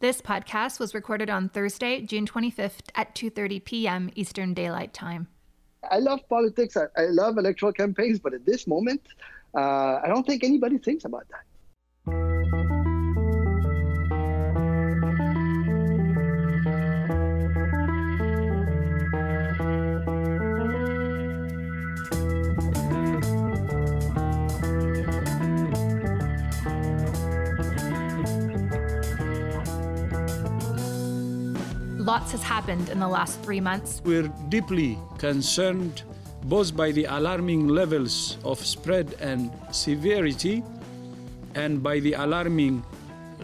This podcast was recorded on Thursday, June 25th at 2:30 p.m. Eastern Daylight Time. I love politics. I, I love electoral campaigns, but at this moment, uh, I don't think anybody thinks about that. Lots has happened in the last three months. We're deeply concerned both by the alarming levels of spread and severity and by the alarming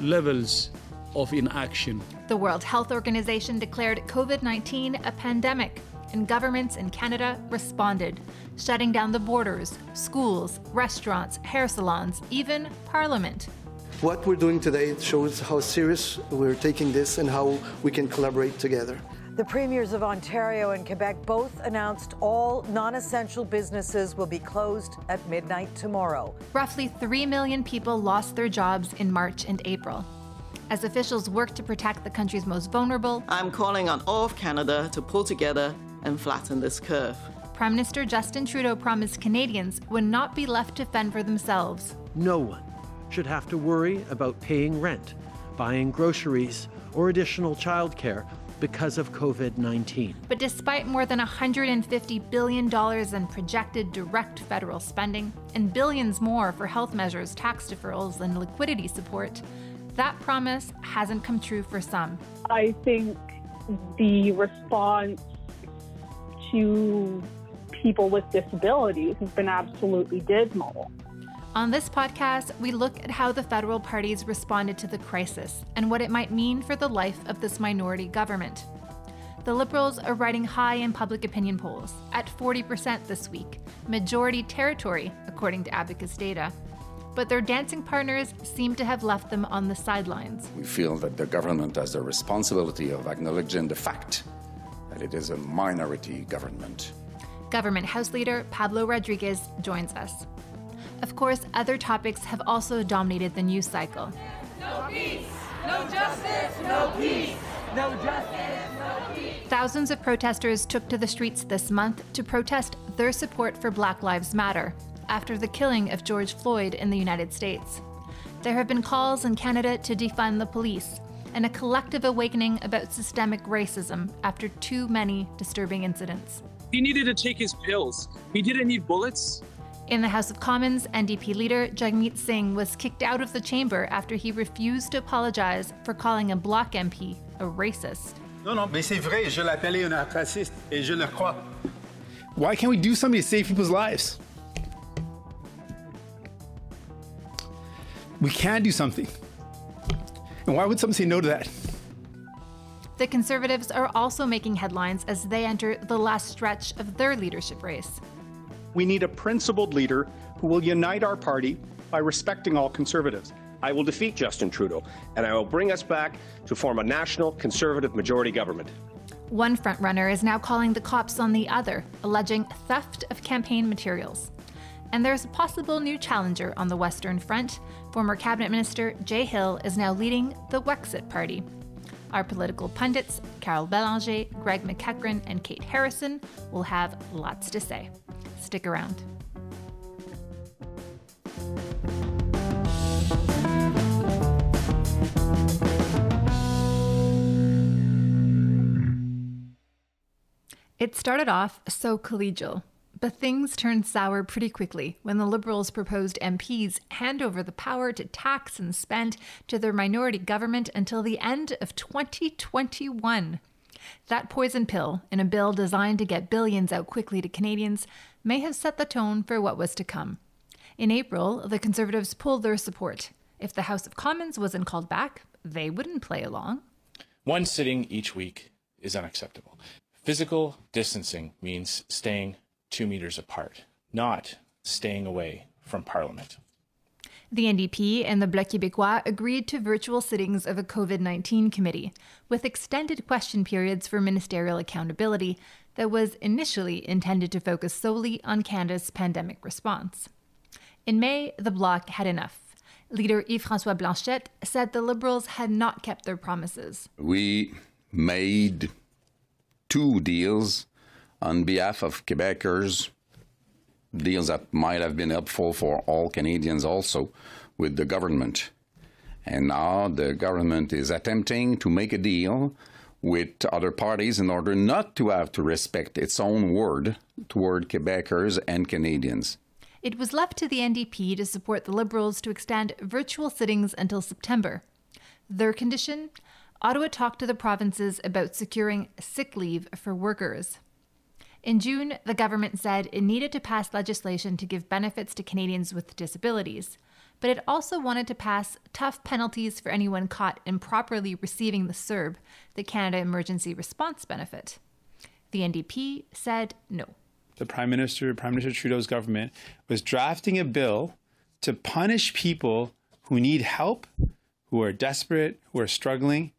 levels of inaction. The World Health Organization declared COVID 19 a pandemic, and governments in Canada responded, shutting down the borders, schools, restaurants, hair salons, even Parliament. What we're doing today shows how serious we're taking this and how we can collaborate together. The premiers of Ontario and Quebec both announced all non essential businesses will be closed at midnight tomorrow. Roughly 3 million people lost their jobs in March and April. As officials work to protect the country's most vulnerable, I'm calling on all of Canada to pull together and flatten this curve. Prime Minister Justin Trudeau promised Canadians would not be left to fend for themselves. No one should have to worry about paying rent, buying groceries, or additional childcare because of COVID 19. But despite more than $150 billion in projected direct federal spending and billions more for health measures, tax deferrals, and liquidity support, that promise hasn't come true for some. I think the response to people with disabilities has been absolutely dismal. On this podcast, we look at how the federal parties responded to the crisis and what it might mean for the life of this minority government. The Liberals are riding high in public opinion polls, at 40% this week, majority territory, according to Abacus data. But their dancing partners seem to have left them on the sidelines. We feel that the government has the responsibility of acknowledging the fact that it is a minority government. Government House Leader Pablo Rodriguez joins us. Of course, other topics have also dominated the news cycle. No peace, no justice, no peace, no justice, no peace. Thousands of protesters took to the streets this month to protest their support for Black Lives Matter after the killing of George Floyd in the United States. There have been calls in Canada to defund the police and a collective awakening about systemic racism after too many disturbing incidents. He needed to take his pills. He didn't need bullets. In the House of Commons, NDP leader Jagmeet Singh was kicked out of the chamber after he refused to apologize for calling a Bloc MP a racist. Non, non, mais c'est vrai, je l'appelais un raciste et je le crois. Why can't we do something to save people's lives? We can do something. And why would someone say no to that? The Conservatives are also making headlines as they enter the last stretch of their leadership race. We need a principled leader who will unite our party by respecting all Conservatives. I will defeat Justin Trudeau, and I will bring us back to form a national Conservative majority government. One frontrunner is now calling the cops on the other, alleging theft of campaign materials. And there's a possible new challenger on the Western Front. Former Cabinet Minister Jay Hill is now leading the Wexit Party. Our political pundits, Karl Belanger, Greg MacEachern, and Kate Harrison, will have lots to say. Stick around. It started off so collegial, but things turned sour pretty quickly when the Liberals proposed MPs hand over the power to tax and spend to their minority government until the end of 2021. That poison pill, in a bill designed to get billions out quickly to Canadians, may have set the tone for what was to come. In April, the Conservatives pulled their support. If the House of Commons wasn't called back, they wouldn't play along. One sitting each week is unacceptable. Physical distancing means staying two meters apart, not staying away from Parliament. The NDP and the Bloc Québécois agreed to virtual sittings of a COVID 19 committee, with extended question periods for ministerial accountability that was initially intended to focus solely on Canada's pandemic response. In May, the Bloc had enough. Leader Yves Francois Blanchet said the Liberals had not kept their promises. We made two deals on behalf of Quebecers, deals that might have been helpful for all Canadians also with the government. And now the government is attempting to make a deal with other parties in order not to have to respect its own word toward Quebecers and Canadians. It was left to the NDP to support the Liberals to extend virtual sittings until September. Their condition? Ottawa talked to the provinces about securing sick leave for workers. In June, the government said it needed to pass legislation to give benefits to Canadians with disabilities, but it also wanted to pass tough penalties for anyone caught improperly receiving the CERB, the Canada Emergency Response Benefit. The NDP said no. The Prime Minister, Prime Minister Trudeau's government, was drafting a bill to punish people who need help, who are desperate, who are struggling,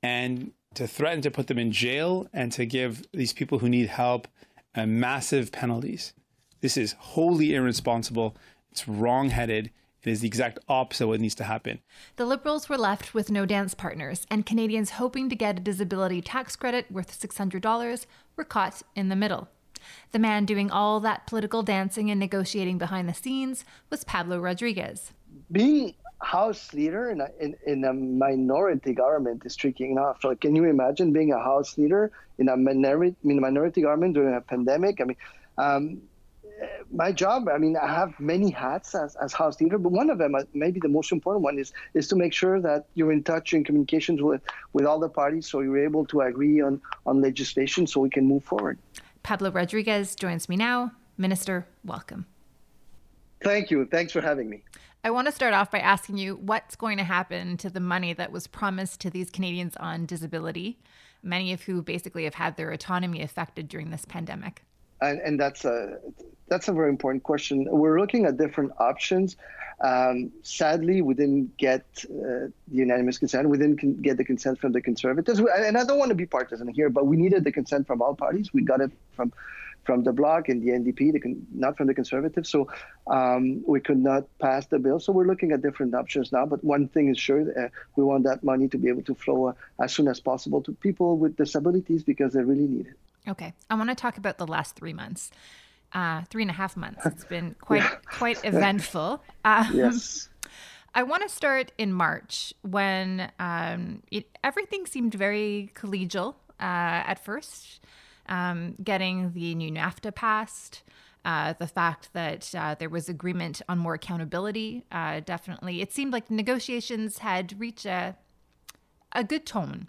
and to threaten to put them in jail and to give these people who need help uh, massive penalties. This is wholly irresponsible. It's wrong-headed. It is the exact opposite of what needs to happen. The Liberals were left with no dance partners, and Canadians hoping to get a disability tax credit worth $600 were caught in the middle. The man doing all that political dancing and negotiating behind the scenes was Pablo Rodriguez. Being House leader in a, in, in a minority government is tricky enough. So can you imagine being a House leader in a minority, in a minority government during a pandemic? I mean, um, my job, I mean, I have many hats as, as House leader, but one of them, uh, maybe the most important one, is is to make sure that you're in touch in communications with, with all the parties so you're able to agree on, on legislation so we can move forward. Pablo Rodriguez joins me now. Minister, welcome. Thank you. Thanks for having me. I want to start off by asking you what's going to happen to the money that was promised to these Canadians on disability, many of who basically have had their autonomy affected during this pandemic. And, and that's a that's a very important question. We're looking at different options. Um, sadly, we didn't get uh, the unanimous consent. We didn't get the consent from the Conservatives, and I don't want to be partisan here, but we needed the consent from all parties. We got it from from the Bloc and the NDP, the, not from the Conservatives. So um, we could not pass the bill. So we're looking at different options now. But one thing is sure, uh, we want that money to be able to flow uh, as soon as possible to people with disabilities because they really need it. Okay, I want to talk about the last three months. Uh, three and a half months. It's been quite yeah. quite eventful. Um, yes. I want to start in March when um, it, everything seemed very collegial uh, at first um, getting the new NAFTA passed. Uh, the fact that uh, there was agreement on more accountability, uh, definitely, it seemed like negotiations had reached a a good tone,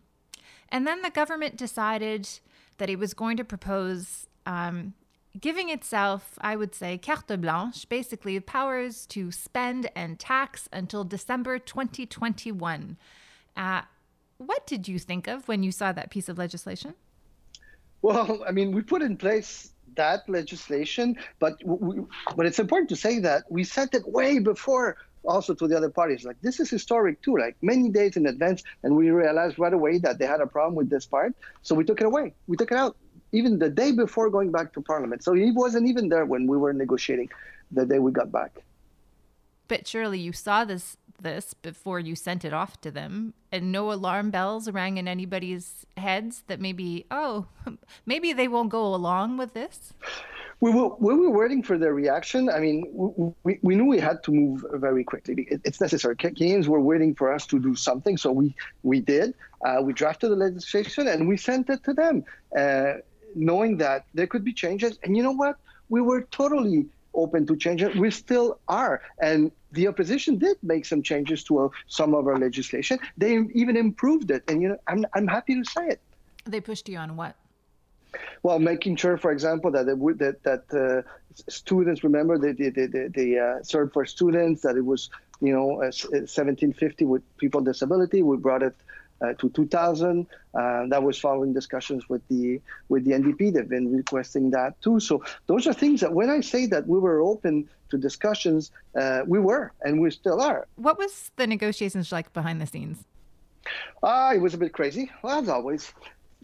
and then the government decided that it was going to propose um, giving itself, I would say, carte blanche, basically powers to spend and tax until December 2021. Uh, what did you think of when you saw that piece of legislation? Well, I mean, we put in place that legislation, but we, but it's important to say that we sent it way before also to the other parties. Like this is historic too, like many days in advance, and we realized right away that they had a problem with this part, so we took it away. We took it out even the day before going back to Parliament. So he wasn't even there when we were negotiating the day we got back. But surely you saw this this before you sent it off to them and no alarm bells rang in anybody's heads that maybe oh maybe they won't go along with this we were, we were waiting for their reaction. I mean, we, we knew we had to move very quickly. It's necessary. Canadians were waiting for us to do something, so we we did. Uh, we drafted the legislation and we sent it to them, uh, knowing that there could be changes. And you know what? We were totally open to change it. We still are. And the opposition did make some changes to uh, some of our legislation. They even improved it. And, you know, I'm, I'm happy to say it. They pushed you on what? Well, making sure, for example, that it, that that uh, students remember the the the, the uh, CERB for students that it was you know 1750 uh, with people with disability. We brought it to 2000. Uh, that was following discussions with the with the NDP. They've been requesting that too. So those are things that when I say that we were open to discussions, uh, we were and we still are. What was the negotiations like behind the scenes? Ah, it was a bit crazy. Well, as always.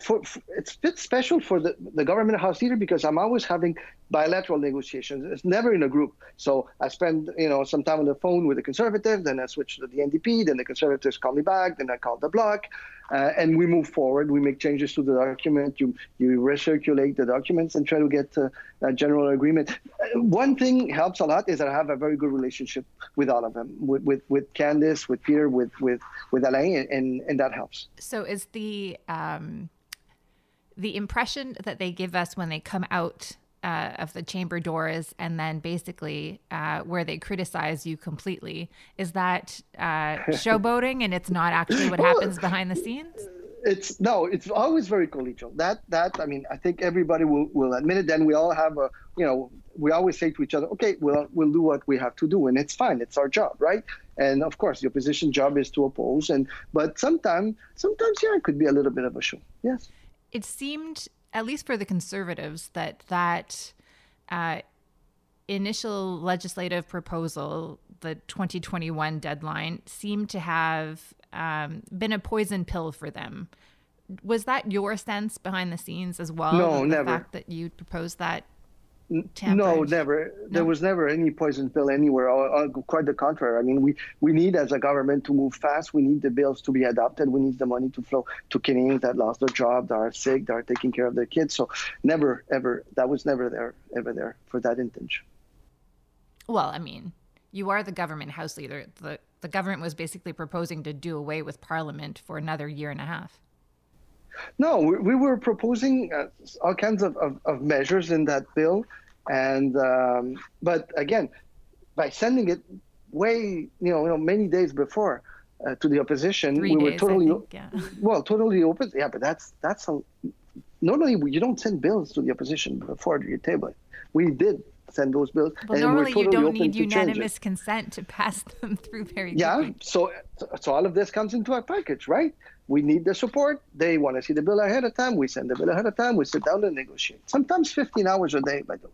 For, for, it's a bit special for the, the government house leader because I'm always having bilateral negotiations. It's never in a group. So I spend you know some time on the phone with the conservative, then I switch to the NDP, then the conservatives call me back, then I call the bloc, uh, and we move forward. We make changes to the document. You you recirculate the documents and try to get uh, a general agreement. Uh, one thing helps a lot is that I have a very good relationship with all of them, with with, with Candice, with Peter, with with with Alain, and and that helps. So is the um the impression that they give us when they come out uh, of the chamber doors and then basically uh, where they criticize you completely is that uh, showboating and it's not actually what happens behind the scenes? It's no it's always very collegial. That that i mean i think everybody will, will admit it. Then we all have a you know we always say to each other okay we'll we'll do what we have to do and it's fine. It's our job right? And of course the opposition job is to oppose and but sometimes sometimes yeah it could be a little bit of a show. Yes it seemed, at least for the conservatives, that that uh, initial legislative proposal, the 2021 deadline, seemed to have um, been a poison pill for them. Was that your sense behind the scenes as well? No, the never. fact that you proposed that Tampered. No, never. There was never any poison pill anywhere. quite the contrary. I mean, we, we need as a government to move fast. We need the bills to be adopted. We need the money to flow to Canadians that lost their job, that are sick, that are taking care of their kids. So never, ever, that was never there, ever there for that intention. Well, I mean, you are the government house leader. The, the government was basically proposing to do away with Parliament for another year and a half. No, we, we were proposing uh, all kinds of, of, of, measures in that bill, and um, but again, by sending it way you know, you know many days before uh, to the opposition, Three we days, were totally think, yeah. well, totally open. Yeah, but that's that's a, normally you don't send bills to the opposition before you table it. We did send those bills. Well, normally totally you don't need unanimous consent to pass them through very yeah, quickly. Yeah, so so all of this comes into our package, right? We need the support. They want to see the bill ahead of time. We send the bill ahead of time. We sit down and negotiate. Sometimes 15 hours a day, by the way.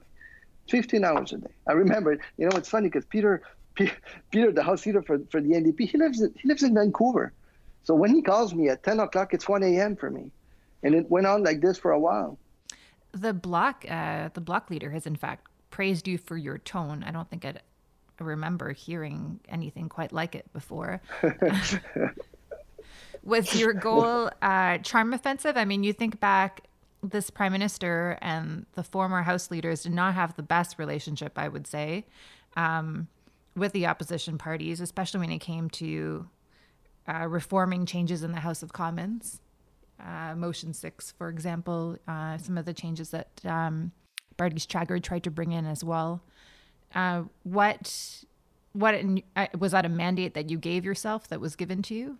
15 hours a day. I remember, you know, it's funny because Peter, Peter, the House Leader for, for the NDP, he lives, he lives in Vancouver. So when he calls me at 10 o'clock, it's 1 a.m. for me. And it went on like this for a while. The Bloc, uh, the Bloc leader has in fact praised you for your tone. I don't think I'd remember hearing anything quite like it before. Was your goal uh, charm offensive? I mean, you think back, this prime minister and the former House leaders did not have the best relationship, I would say, um, with the opposition parties, especially when it came to uh, reforming changes in the House of Commons. Uh, motion six, for example, uh, some of the changes that um, Bardish Chagger tried to bring in as well. Uh, what what uh, was that a mandate that you gave yourself that was given to you?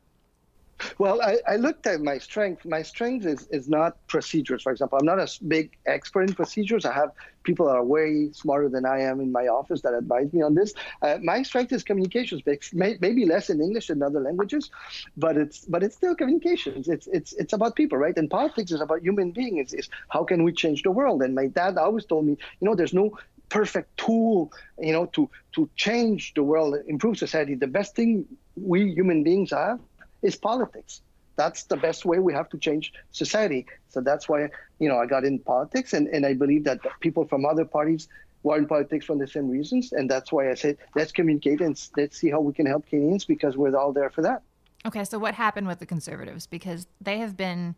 Well, I, I, looked at my strength. My strength is, is not procedures, for example. I'm not a big expert in procedures. I have people that are way smarter than I am in my office that advise me on this. Uh, my strength is communications, maybe less in English than other languages, but it's but it's still communications. It's it's it's about people, right? And politics is about human beings. It's, how can we change the world? And my dad always told me, you know, there's no perfect tool, you know, to to change the world, improve society. The best thing we human beings have is politics. That's the best way we have to change society. So that's why, you know, I got in politics and, and I believe that people from other parties were in politics for the same reasons. And that's why I said, let's communicate and let's see how we can help Canadians because we're all there for that. Okay, so what happened with the Conservatives? Because they have been,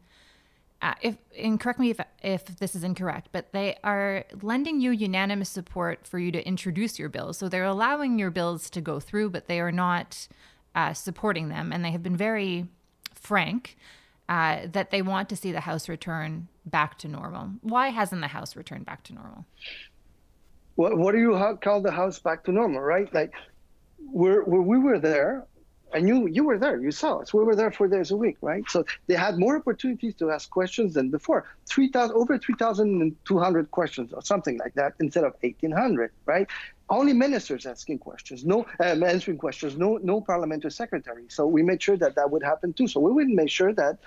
uh, if and correct me if if this is incorrect, but they are lending you unanimous support for you to introduce your bills. So they're allowing your bills to go through, but they are not uh, supporting them, and they have been very frank uh, that they want to see the House return back to normal. Why hasn't the House returned back to normal? What, what do you call the House back to normal, right? Like, we're, we were there, and you you were there, you saw us. We were there four days a week, right? So they had more opportunities to ask questions than before. Three thousand over three thousand two hundred questions or something like that instead of eighteen hundred, right? Only ministers asking questions, no um, answering questions, no no parliamentary secretary. So we made sure that that would happen too. So we would make sure that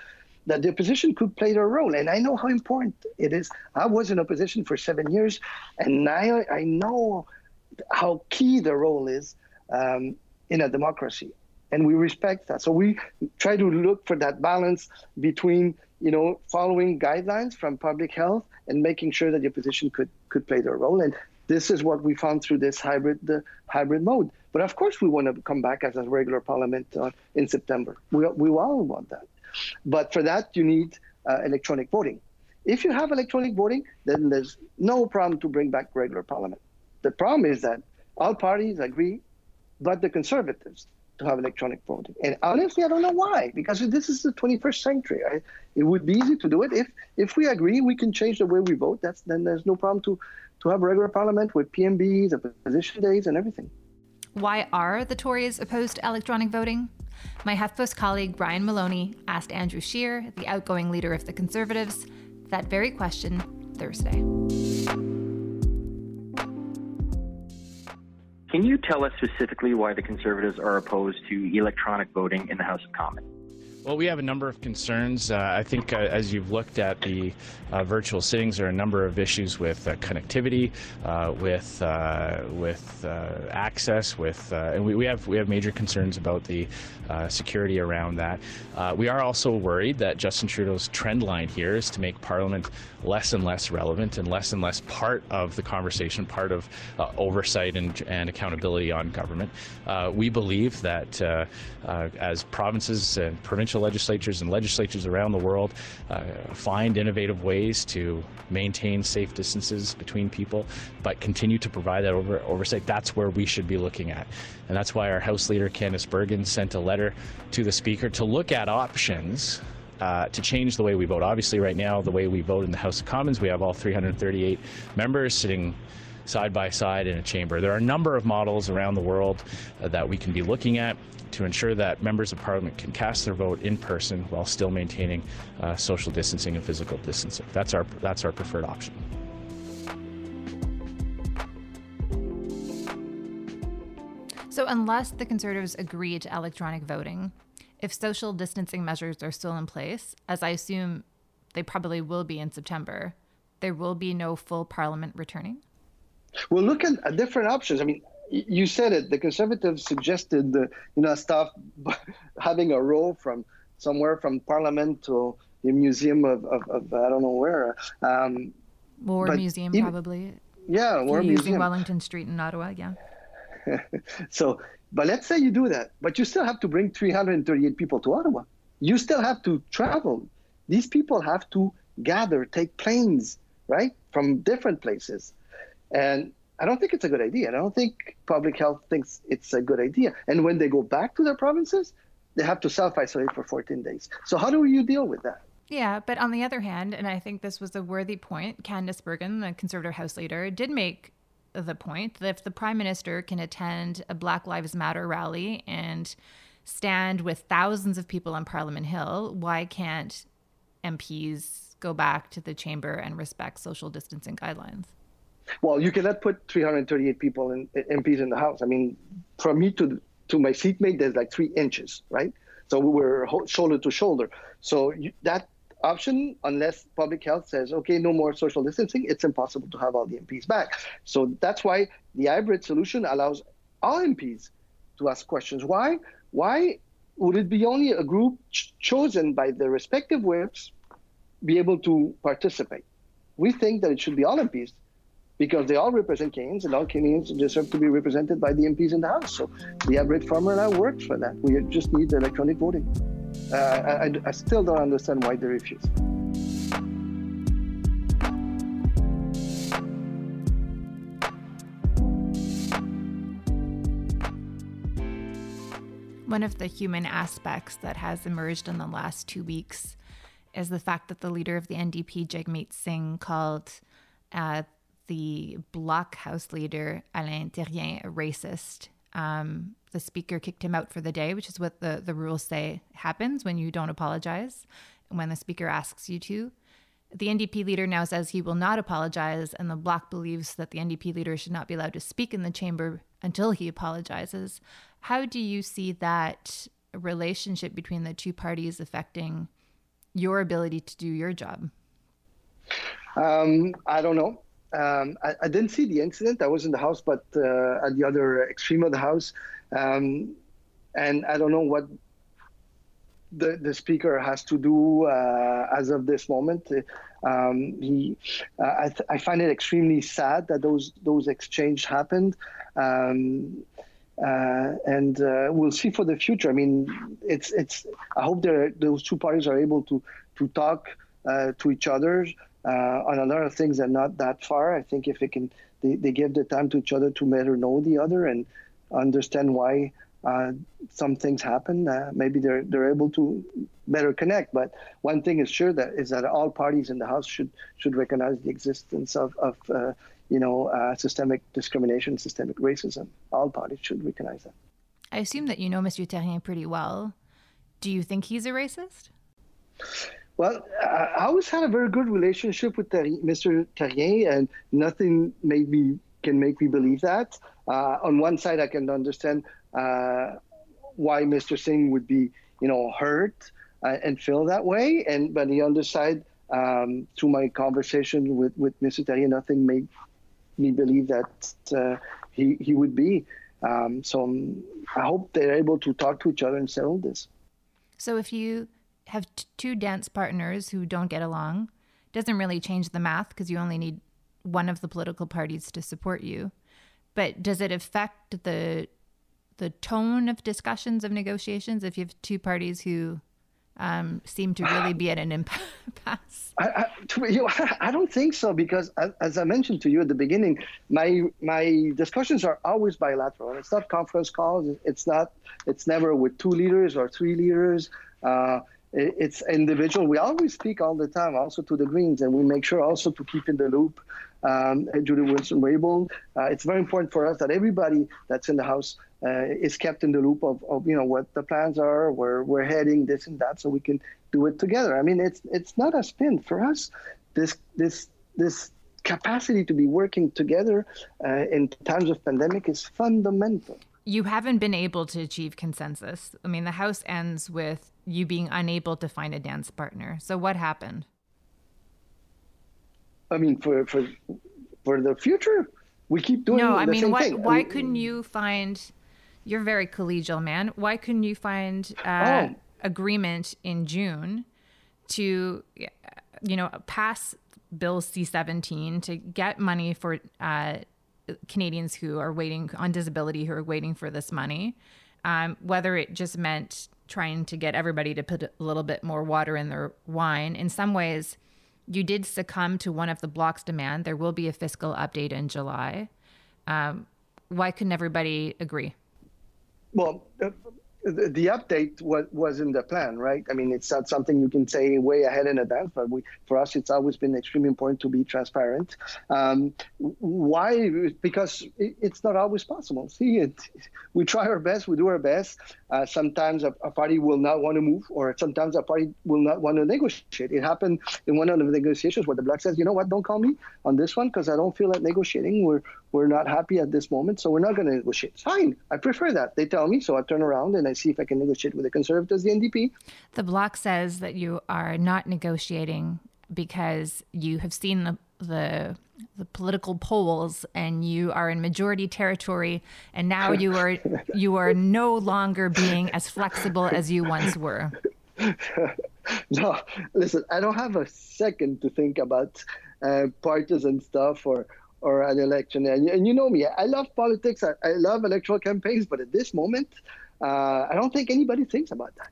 that the opposition could play their role. And I know how important it is. I was in opposition for seven years, and now I know how key the role is um, in a democracy. and we respect that. So we try to look for that balance between you know following guidelines from public health and making sure that the opposition could could play their role. And this is what we found through this hybrid hybrid mode. But of course, we want to come back as a regular parliament uh, in September. We we all want that. But for that, you need uh, electronic voting. If you have electronic voting, then there's no problem to bring back regular parliament. The problem is that all parties agree, but the conservatives to have electronic voting. And honestly, I don't know why, because this is the 21st century. It would be easy to do it if if we agree, we can change the way we vote. That's then there's no problem to to have regular parliament with PMBs, opposition days, and everything. Why are the Tories opposed to electronic voting? My HuffPost colleague Brian Maloney asked Andrew Scheer, the outgoing leader of the Conservatives, that very question Thursday. Can you tell us specifically why the Conservatives are opposed to electronic voting in the House of Commons? Well, we have a number of concerns. Uh, I think uh, as you've looked at the uh, virtual sittings, there are a number of issues with uh, connectivity, uh, with uh, with access, with and we, we have we have major concerns about the security around that. we are also worried that Justin Trudeau's trend line here is to make Parliament less and less relevant and less and less part of the conversation, part of oversight and, and accountability on government. we believe that as provinces and provincial provincial legislatures and legislatures around the world uh, find innovative ways to maintain safe distances between people, but continue to provide that over, oversight. That's where we should be looking at. And that's why our House Leader, Candice Bergen, sent a letter to the Speaker to look at options uh, to change the way we vote. Obviously, right now, the way we vote in the House of Commons, we have all 338 members sitting side by side in a chamber. There are a number of models around the world uh, that we can be looking at to ensure that members of parliament can cast their vote in person while still maintaining uh, social distancing and physical distancing. That's our that's our preferred option. So, unless the Conservatives agree to electronic voting, if social distancing measures are still in place, as I assume they probably will be in September, there will be no full Parliament returning? We'll look at different options. I mean, you said it. The conservatives suggested, the, you know, stuff having a row from somewhere from Parliament to the Museum of, of, of I don't know where. Um, War Museum, even, probably. Yeah, War using Museum. Wellington Street in Ottawa. Yeah. so, but let's say you do that, but you still have to bring 338 people to Ottawa. You still have to travel. These people have to gather, take planes, right, from different places. And I don't think it's a good idea. And I don't think public health thinks it's a good idea. And when they go back to their provinces, they have to self isolate for 14 days. So, how do you deal with that? Yeah, but on the other hand, and I think this was a worthy point, Candice Bergen, the Conservative House leader, did make the point that if the Prime Minister can attend a Black Lives Matter rally and stand with thousands of people on Parliament Hill, why can't MPs go back to the chamber and respect social distancing guidelines? Well, you cannot put 338 people in MPs in the House. I mean, from me to to my seatmate, there's like three inches, right? So we were shoulder to shoulder. So you, that option, unless public health says, okay, no more social distancing, it's impossible to have all the MPs back. So that's why the hybrid solution allows all MPs to ask questions. Why? Why would it be only a group ch- chosen by the respective whips be able to participate? We think that it should be all MPs because they all represent Canadians, and all Canadians deserve to be represented by the MPs in the House. So the hybrid formula works for that. We just need electronic voting. Uh, I, I still don't understand why they refuse. One of the human aspects that has emerged in the last two weeks is the fact that the leader of the NDP, Jagmeet Singh, called uh, the Bloc House leader, Alain Therrien, a racist. Um, the speaker kicked him out for the day, which is what the, the rules say happens when you don't apologize when the speaker asks you to. The NDP leader now says he will not apologize, and the Bloc believes that the NDP leader should not be allowed to speak in the chamber until he apologizes. How do you see that relationship between the two parties affecting your ability to do your job? Um, I don't know. Um, I, I, didn't see the incident. I was in the house, but uh, at the other extreme of the house. Um, and I don't know what the, the speaker has to do uh, as of this moment. Um, he, uh, I, th- I, find it extremely sad that those those exchanges happened, um, uh, and uh, we'll see for the future. I mean, it's it's. I hope those two parties are able to to talk uh, to each other uh, on a lot of things and not that far. I think if it can, they, they give the time to each other to better know the other and understand why uh, some things happen. Uh, maybe they're they're able to better connect. But one thing is sure that is that all parties in the House should should recognize the existence of of uh, you know uh, systemic discrimination, systemic racism. All parties should recognize that. I assume that you know Mr. Therrien pretty well. Do you think he's a racist? Well, I always had a very good relationship with Mr. Therrien, and nothing made me can make me believe that. Uh, on one side, I can understand uh, why Mr. Singh would be, you know, hurt uh, and feel that way. And but the other side, um, through my conversation with with Mr. Therrien, nothing made me believe that uh, he he would be. Um, so um, I hope they're able to talk to each other and settle this. So if you have t- two dance partners who don't get along, doesn't really change the math because you only need one of the political parties to support you. But does it affect the the tone of discussions of negotiations if you have two parties who um, seem to really be at an impasse? I, I, you I don't think so because, as I mentioned to you at the beginning, my my discussions are always bilateral. It's not conference calls. It's not. It's never with two leaders or three leaders. Uh, it's individual. We always speak all the time, also to the Greens, and we make sure also to keep in the loop um, Jody Wilson-Raybould. Uh, it's very important for us that everybody that's in the House uh, is kept in the loop of, of you know what the plans are, where we're heading, this and that, so we can do it together. I mean, it's it's not a spin for us. This this this capacity to be working together uh, in times of pandemic is fundamental. You haven't been able to achieve consensus. I mean, the House ends with you being unable to find a dance partner. So what happened? I mean, for for for the future, we keep doing. No, I mean, why thing. why I mean, couldn't you find? You're very collegial, man. Why couldn't you find uh, oh. agreement in June to, you know, pass Bill C-17 to get money for uh, Canadians who are waiting on disability who are waiting for this money? Um, whether it just meant trying to get everybody to put a little bit more water in their wine. In some ways, you did succumb to one of the bloc's demand. There will be a fiscal update in July. Um, why couldn't everybody agree? Well, the, update was, was in the plan, right? I mean, it's not something you can say way ahead in advance, but we, for us, it's always been extremely important to be transparent. Um, why? Because it, it's not always possible. See, it, we try our best, we do our best. Uh, sometimes a, a, party will not want to move, or sometimes a party will not want to negotiate. It happened in one of the negotiations where the bloc says, you know what, don't call me on this one because I don't feel like negotiating. We're we're not happy at this moment, so we're not going to negotiate. Fine, I prefer that. They tell me, so I turn around and I see if I can negotiate with the Conservatives, the NDP. The bloc says that you are not negotiating because you have seen the the the political polls and you are in majority territory and now you are you are no longer being as flexible as you once were no listen i don't have a second to think about uh, partisan stuff or or an election. And, and you know me, I love politics. I, I love electoral campaigns, but at this moment, uh, I don't think anybody thinks about that.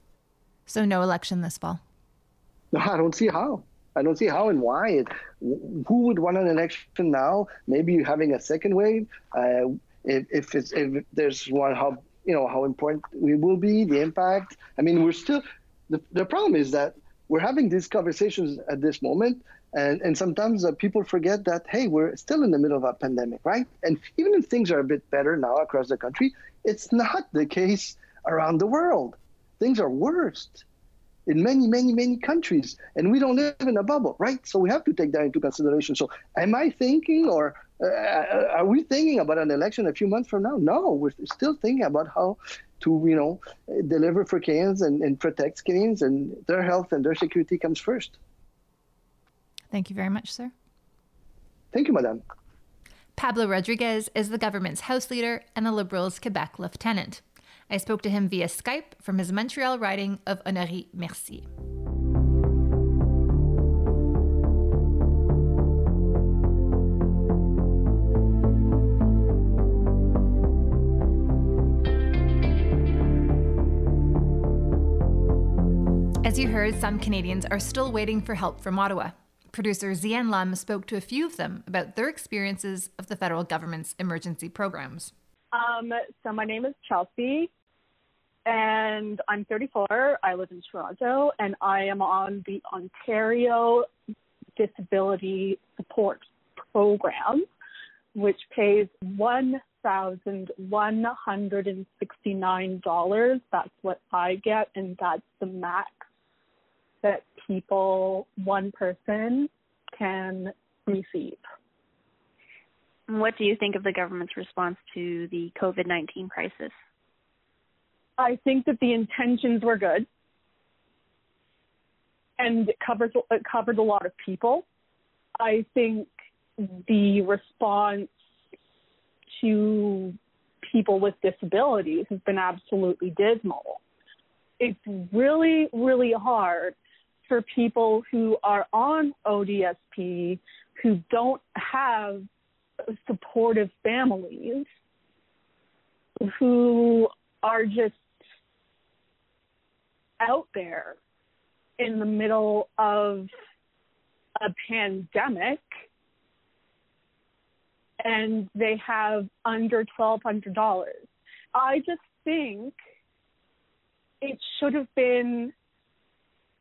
So no election this fall. No, I don't see how. I don't see how and why. It, who would want an election now? Maybe having a second wave. Uh, if if, if there's one, how you know how important we will be, the impact. I mean, we're still. The, the problem is that we're having these conversations at this moment, and, and sometimes uh, people forget that, hey, we're still in the middle of a pandemic, right? And even if things are a bit better now across the country, it's not the case around the world. Things are worse in many, many, many countries. And we don't live in a bubble, right? So we have to take that into consideration. So am I thinking or uh, uh are we thinking about an election a few months from now? No, we're still thinking about how to, you know, deliver for Canadians and, and protect Canadians and their health and their security comes first. Thank you very much, sir. Thank you, madam. Pablo Rodriguez is the government's House Leader and the Liberals' Quebec Lieutenant. I spoke to him via Skype from his Montreal riding of Honoré Mercier. As you heard, some Canadians are still waiting for help from Ottawa. Producer Zian Lam spoke to a few of them about their experiences of the federal government's emergency programs. Um, so my name is Chelsea, and I'm 34. I live in Toronto, and I am on the Ontario Disability Support Program, which pays one thousand one hundred and sixty-nine dollars. That's what I get, and that's the max that people, one person, can receive. What do you think of the government's response to the COVID 19 crisis? I think that the intentions were good and it covered, it covered a lot of people. I think the response to people with disabilities has been absolutely dismal. It's really, really hard for people who are on ODSP who don't have supportive families who are just out there in the middle of a pandemic and they have under $1,200. I just think it should have been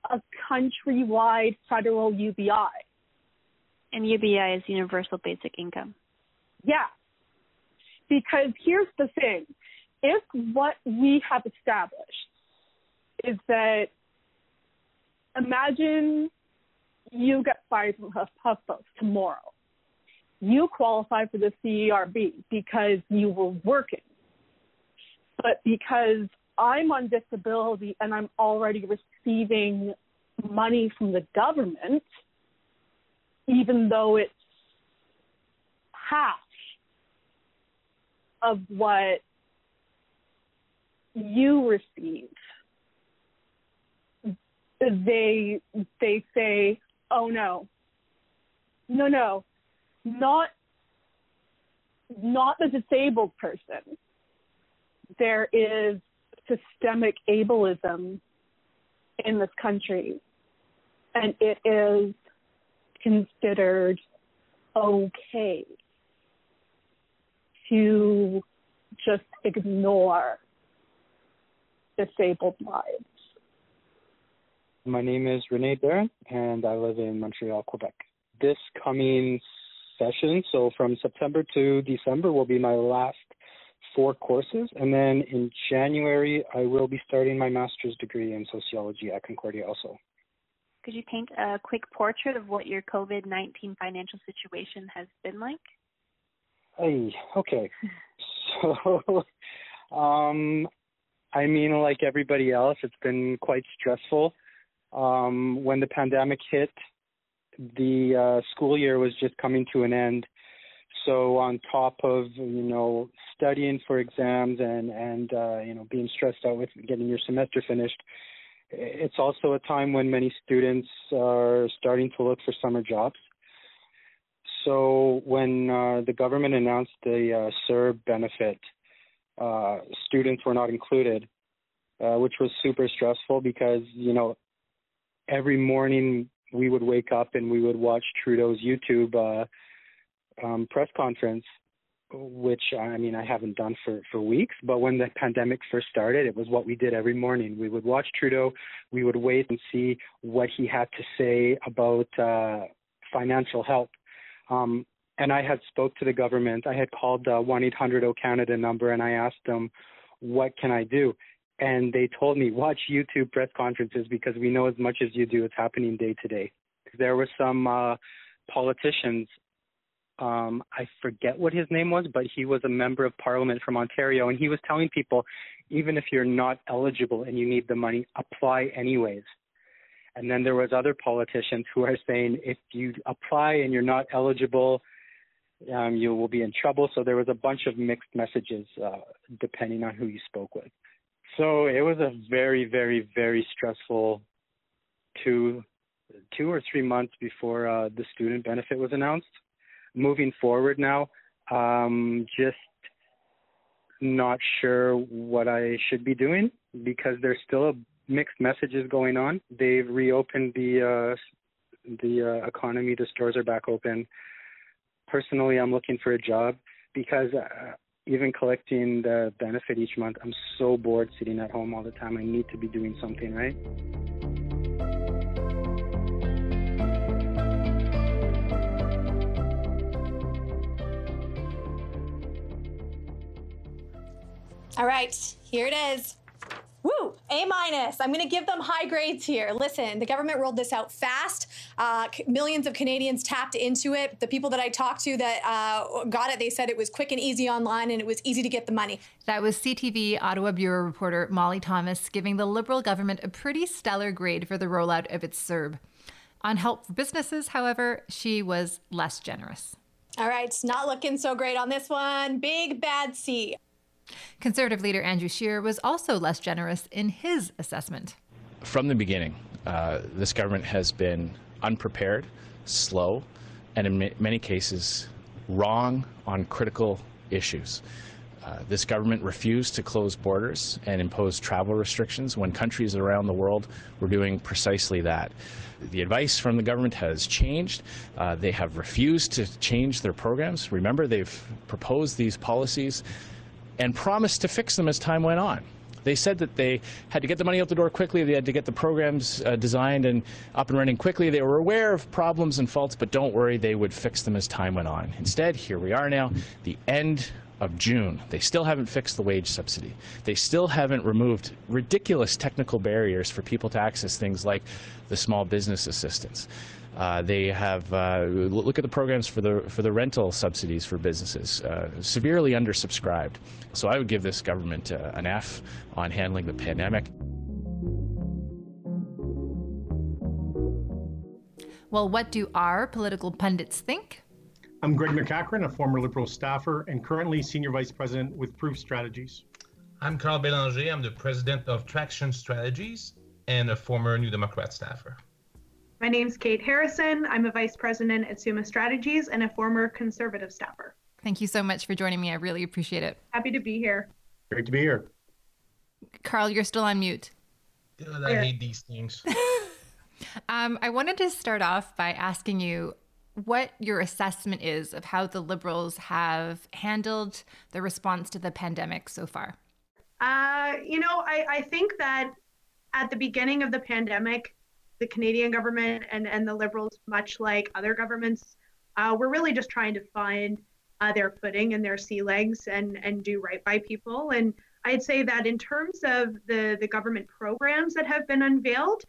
a countrywide federal UBI. And UBI is universal basic income. Yeah. Because here's the thing if what we have established is that imagine you get fired from HuffPost tomorrow. You qualify for the CERB because you were working. But because I'm on disability and I'm already receiving money from the government, even though it's half of what you receive. They they say, "Oh no, no, no, not not the disabled person. There is systemic ableism in this country, and it is considered okay to just ignore disabled lives. My name is Renee Barron, and I live in Montreal, Quebec. This coming session, so from September to December, will be my last four courses. And then in January, I will be starting my master's degree in sociology at Concordia also. Could you paint a quick portrait of what your COVID 19 financial situation has been like? Hey, okay. so, um, I mean, like everybody else, it's been quite stressful. Um, when the pandemic hit, the uh, school year was just coming to an end so on top of you know studying for exams and and uh, you know being stressed out with getting your semester finished, it's also a time when many students are starting to look for summer jobs. So when uh, the government announced the uh, CERB benefit, uh, students were not included, uh, which was super stressful because you know every morning we would wake up and we would watch Trudeau's YouTube uh, um, press conference, which I mean I haven't done for for weeks. But when the pandemic first started, it was what we did every morning. We would watch Trudeau. We would wait and see what he had to say about uh, financial help. Um, and I had spoke to the government. I had called the one eight hundred O Canada number and I asked them, what can I do? And they told me watch YouTube press conferences because we know as much as you do, it's happening day to day. There were some uh, politicians um, I forget what his name was, but he was a member of parliament from Ontario, and he was telling people, even if you're not eligible and you need the money, apply anyways. And then there was other politicians who are saying, if you apply and you're not eligible, um, you will be in trouble. So there was a bunch of mixed messages uh, depending on who you spoke with. So it was a very, very, very stressful two, two or three months before uh, the student benefit was announced. Moving forward now, um, just not sure what I should be doing because there's still mixed messages going on. They've reopened the uh, the uh, economy. The stores are back open. Personally, I'm looking for a job because uh, even collecting the benefit each month, I'm so bored sitting at home all the time. I need to be doing something, right? All right, here it is. Woo, A minus. I'm going to give them high grades here. Listen, the government rolled this out fast. Uh, millions of Canadians tapped into it. The people that I talked to that uh, got it, they said it was quick and easy online and it was easy to get the money. That was CTV Ottawa Bureau reporter Molly Thomas giving the Liberal government a pretty stellar grade for the rollout of its CERB. On help for businesses, however, she was less generous. All right, not looking so great on this one. Big bad C. Conservative leader Andrew Scheer was also less generous in his assessment. From the beginning, uh, this government has been unprepared, slow, and in many cases, wrong on critical issues. Uh, this government refused to close borders and impose travel restrictions when countries around the world were doing precisely that. The advice from the government has changed. Uh, they have refused to change their programs. Remember, they've proposed these policies and promised to fix them as time went on. They said that they had to get the money out the door quickly. They had to get the programs uh, designed and up and running quickly. They were aware of problems and faults, but don't worry, they would fix them as time went on. Instead, here we are now, the end of June. They still haven't fixed the wage subsidy. They still haven't removed ridiculous technical barriers for people to access things like the small business assistance. Uh, they have uh, look at the programs for the for the rental subsidies for businesses, uh, severely undersubscribed. So I would give this government uh, an F on handling the pandemic. Well, what do our political pundits think? I'm Greg MacEachern, a former Liberal staffer and currently Senior Vice President with Proof Strategies. I'm Karl Belanger. I'm the President of Traction Strategies and a former New Democrat staffer. My name's Kate Harrison. I'm a vice president at Summa Strategies and a former conservative staffer. Thank you so much for joining me. I really appreciate it. Happy to be here. Great to be here. Karl, you're still on mute. God, I hate these things. um, I wanted to start off by asking you what your assessment is of how the Liberals have handled the response to the pandemic so far. Uh, you know, I, I think that at the beginning of the pandemic, the Canadian government and, and the Liberals, much like other governments, uh, we're really just trying to find uh, their footing and their sea legs and, and do right by people. And I'd say that in terms of the, the government programs that have been unveiled,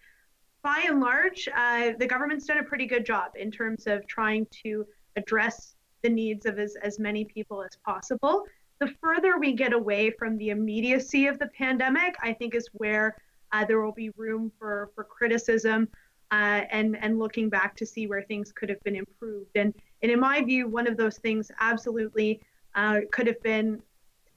by and large, uh, the government's done a pretty good job in terms of trying to address the needs of as, as many people as possible. The further we get away from the immediacy of the pandemic, I think is where uh, there will be room for, for criticism uh, and, and looking back to see where things could have been improved. And, and in my view, one of those things absolutely uh, could have been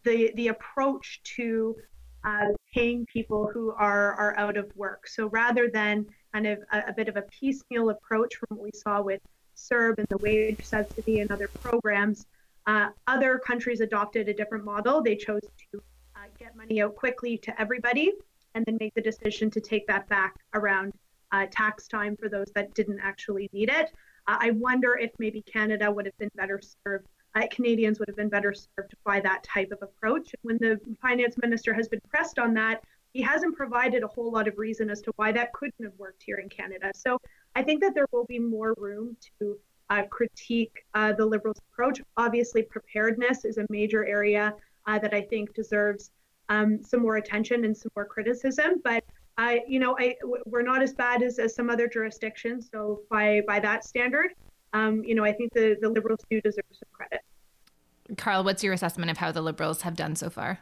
the, the approach to uh, paying people who are, are out of work. So rather than kind of a, a bit of a piecemeal approach from what we saw with CERB and the wage subsidy and other programs, uh, other countries adopted a different model. They chose to uh, get money out quickly to everybody and then make the decision to take that back around uh, tax time for those that didn't actually need it. Uh, I wonder if maybe Canada would have been better served, uh, Canadians would have been better served by that type of approach. When the finance minister has been pressed on that, he hasn't provided a whole lot of reason as to why that couldn't have worked here in Canada. So I think that there will be more room to uh, critique uh, the Liberals' approach. Obviously, preparedness is a major area uh, that I think deserves um, some more attention and some more criticism. But I, you know, I we're not as bad as, as some other jurisdictions. So by by that standard, um, you know, I think the the Liberals do deserve some credit. Karl, what's your assessment of how the Liberals have done so far?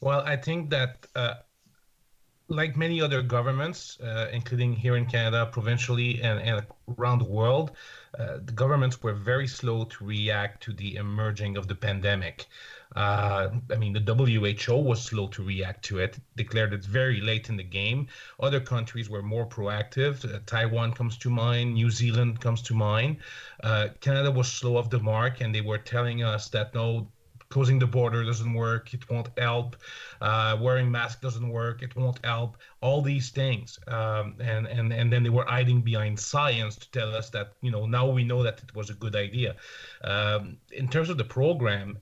Well, I think that uh, like many other governments, uh, including here in Canada, provincially, and, and around the world, uh, the governments were very slow to react to the emerging of the pandemic. Uh, I mean, the WHO was slow to react to it, declared it very late in the game. Other countries were more proactive. Uh, Taiwan comes to mind, New Zealand comes to mind. Uh, Canada was slow off the mark, and they were telling us that no, closing the border doesn't work it won't help. Uh, wearing mask doesn't work it won't help. All these things um, and and and then they were hiding behind science to tell us that you know now we know that it was a good idea. Um, in terms of the program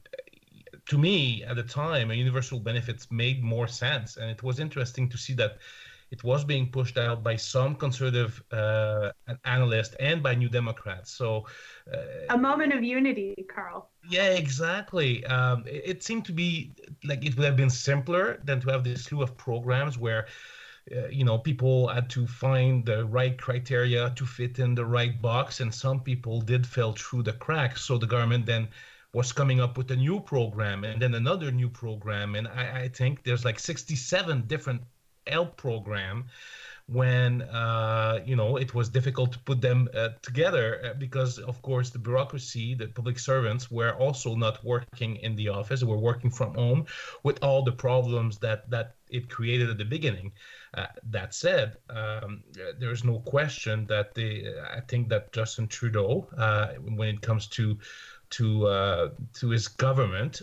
to me at the time a universal benefits made more sense and it was interesting to see that it was being pushed out by some conservative uh, analysts and by New Democrats. So, uh, a moment of unity, Karl. Yeah, exactly. Um, it, it, seemed to be like it would have been simpler than to have this slew of programs where. Uh, you know, people had to find the right criteria to fit in the right box, and some people did fall through the cracks. So the government then was coming up with a new program and then another new program. And I, I think there's like 67 different help program when uh, you know it was difficult to put them uh, together uh, because of course the bureaucracy the public servants were also not working in the office. Were working from home with all the problems that that it created at the beginning. Uh, that said um, there's no question that the i think that justin trudeau uh, when it comes to to uh, to his government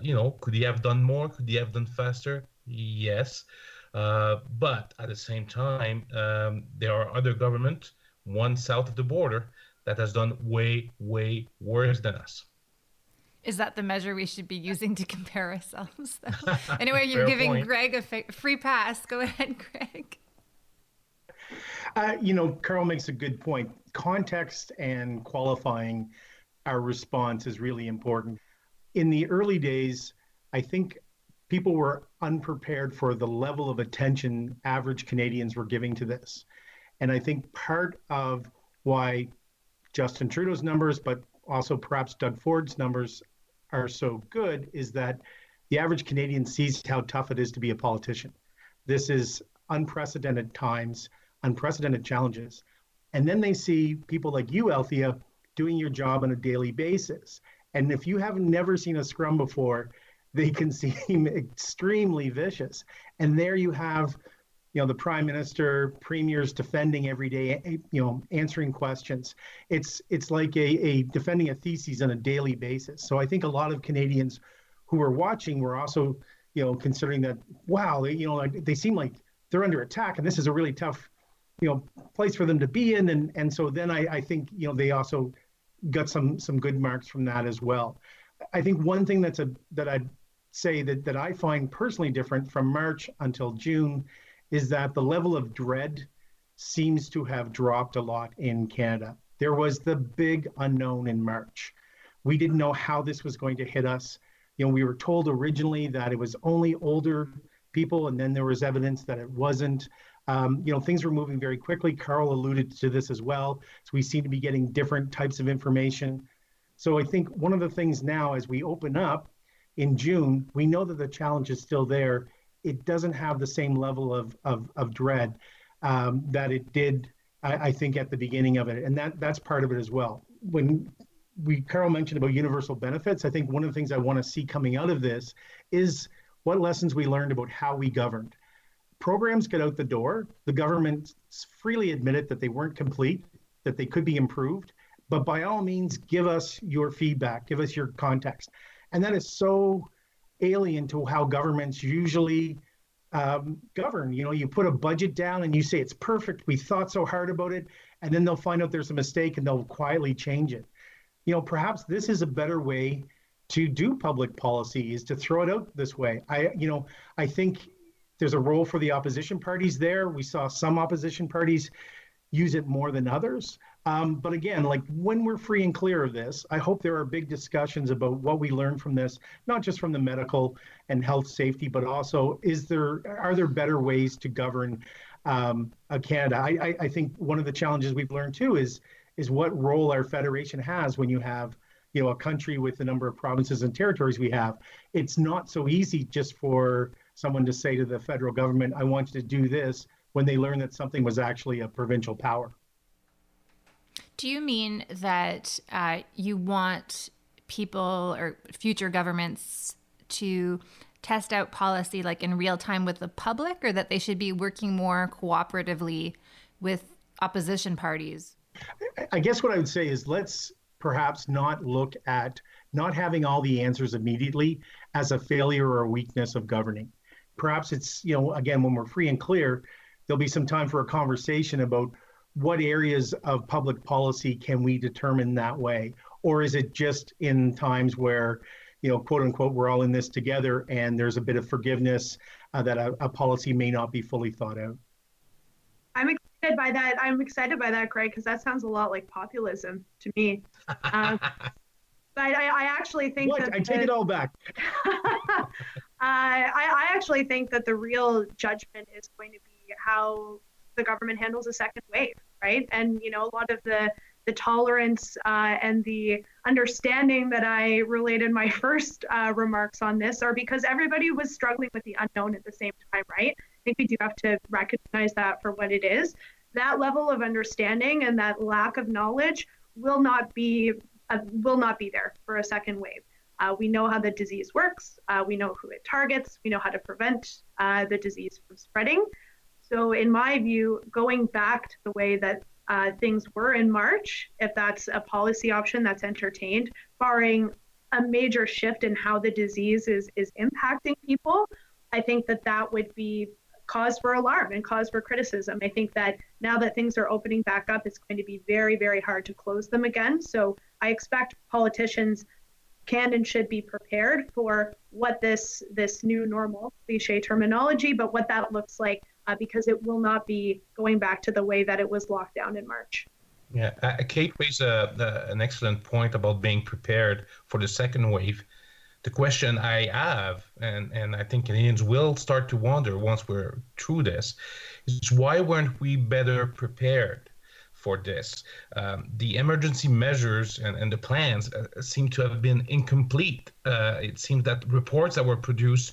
you know could he have done more? Could he have done faster? Yes but at the same time, um, there are other governments, one south of the border, that has done way, way worse than us. Is that the measure we should be using to compare ourselves? anyway, you're giving point. Greg a fa- free pass. Go ahead, Greg. Uh, you know, Karl makes a good point. Context and qualifying our response is really important. In the early days, I think people were unprepared for the level of attention average Canadians were giving to this. And I think part of why Justin Trudeau's numbers, but also perhaps Doug Ford's numbers are so good is that the average Canadian sees how tough it is to be a politician. This is unprecedented times, unprecedented challenges. And then they see people like you, Althea, doing your job on a daily basis. And if you have never seen a scrum before, they can seem extremely vicious. And there you have, you know, the prime minister, premiers defending every day, eh, you know, answering questions. It's it's like a, a defending a thesis on a daily basis. So I think a lot of Canadians who are watching were also, you know, considering that, wow, they, you know, they seem like they're under attack, and this is a really tough, you know, place for them to be in. And and so then I, I think, you know, they also got some some good marks from that as well. I think one thing that's a that I'd say that, that I find personally different from March until June is that the level of dread seems to have dropped a lot in Canada. There was the big unknown in March. We didn't know how this was going to hit us. You know, we were told originally that it was only older people, and then there was evidence that it wasn't. Um, you know, things were moving very quickly. Karl alluded to this as well. So we seem to be getting different types of information. So I think one of the things now, as we open up, in June, we know that the challenge is still there. It doesn't have the same level of, of, of dread um, that it did, I, I, think, at the beginning of it. And that, that's part of it as well. When we, Carol mentioned about universal benefits, I think one of the things I want to see coming out of this is what lessons we learned about how we governed. Programs get out the door. The government freely admitted that they weren't complete, that they could be improved. But by all means, give us your feedback, give us your context. And that is so alien to how governments usually um, govern. You know, you put a budget down and you say it's perfect. We thought so hard about it, and then they'll find out there's a mistake and they'll quietly change it. You know, perhaps this is a better way to do public policy is to throw it out this way. I, you know, I think there's a role for the opposition parties there. We saw some opposition parties use it more than others. Um, but again, like when we're free and clear of this, I hope there are big discussions about what we learned from this, not just from the medical and health safety, but also is there are there better ways to govern um, Canada? I, I, I think one of the challenges we've learned too is is what role our federation has when you have you know a country with the number of provinces and territories we have. It's not so easy just for someone to say to the federal government, I want you to do this, when they learn that something was actually a provincial power. Do you mean that uh, you want people or future governments to test out policy like in real time with the public, or that they should be working more cooperatively with opposition parties? I guess what I would say is let's perhaps not look at not having all the answers immediately as a failure or a weakness of governing. Perhaps it's, you know, again, when we're free and clear, there'll be some time for a conversation about what areas of public policy can we determine that way? Or is it just in times where, you know, quote unquote, we're all in this together and there's a bit of forgiveness uh, that a, a policy may not be fully thought out? I'm excited by that. I'm excited by that, Craig, because that sounds a lot like populism to me. Um, but I, I, actually think what? that I take the, it all back. uh, I, I actually think that the real judgment is going to be how the government handles a second wave, right? And you know, a lot of the the tolerance uh, and the understanding that I related my first uh, remarks on this are because everybody was struggling with the unknown at the same time, right? I think we do have to recognize that for what it is. That level of understanding and that lack of knowledge will not be uh, will not be there for a second wave. Uh, we know how the disease works. Uh, we know who it targets. We know how to prevent uh, the disease from spreading. So, in my view, going back to the way that uh, things were in March, if that's a policy option that's entertained, barring a major shift in how the disease is, is impacting people, I think that that would be cause for alarm and cause for criticism. I think that now that things are opening back up, it's going to be very, very hard to close them again. So I expect politicians can and should be prepared for what this this new normal cliche terminology, but what that looks like uh, because it will not be going back to the way that it was locked down in March. Yeah, uh, Kate raised a, an excellent point about being prepared for the second wave. The question I have, and, and I think Canadians will start to wonder once we're through this, is why weren't we better prepared? for this. Um, the emergency measures and, and the plans uh, seem to have been incomplete. Uh, it seems that reports that were produced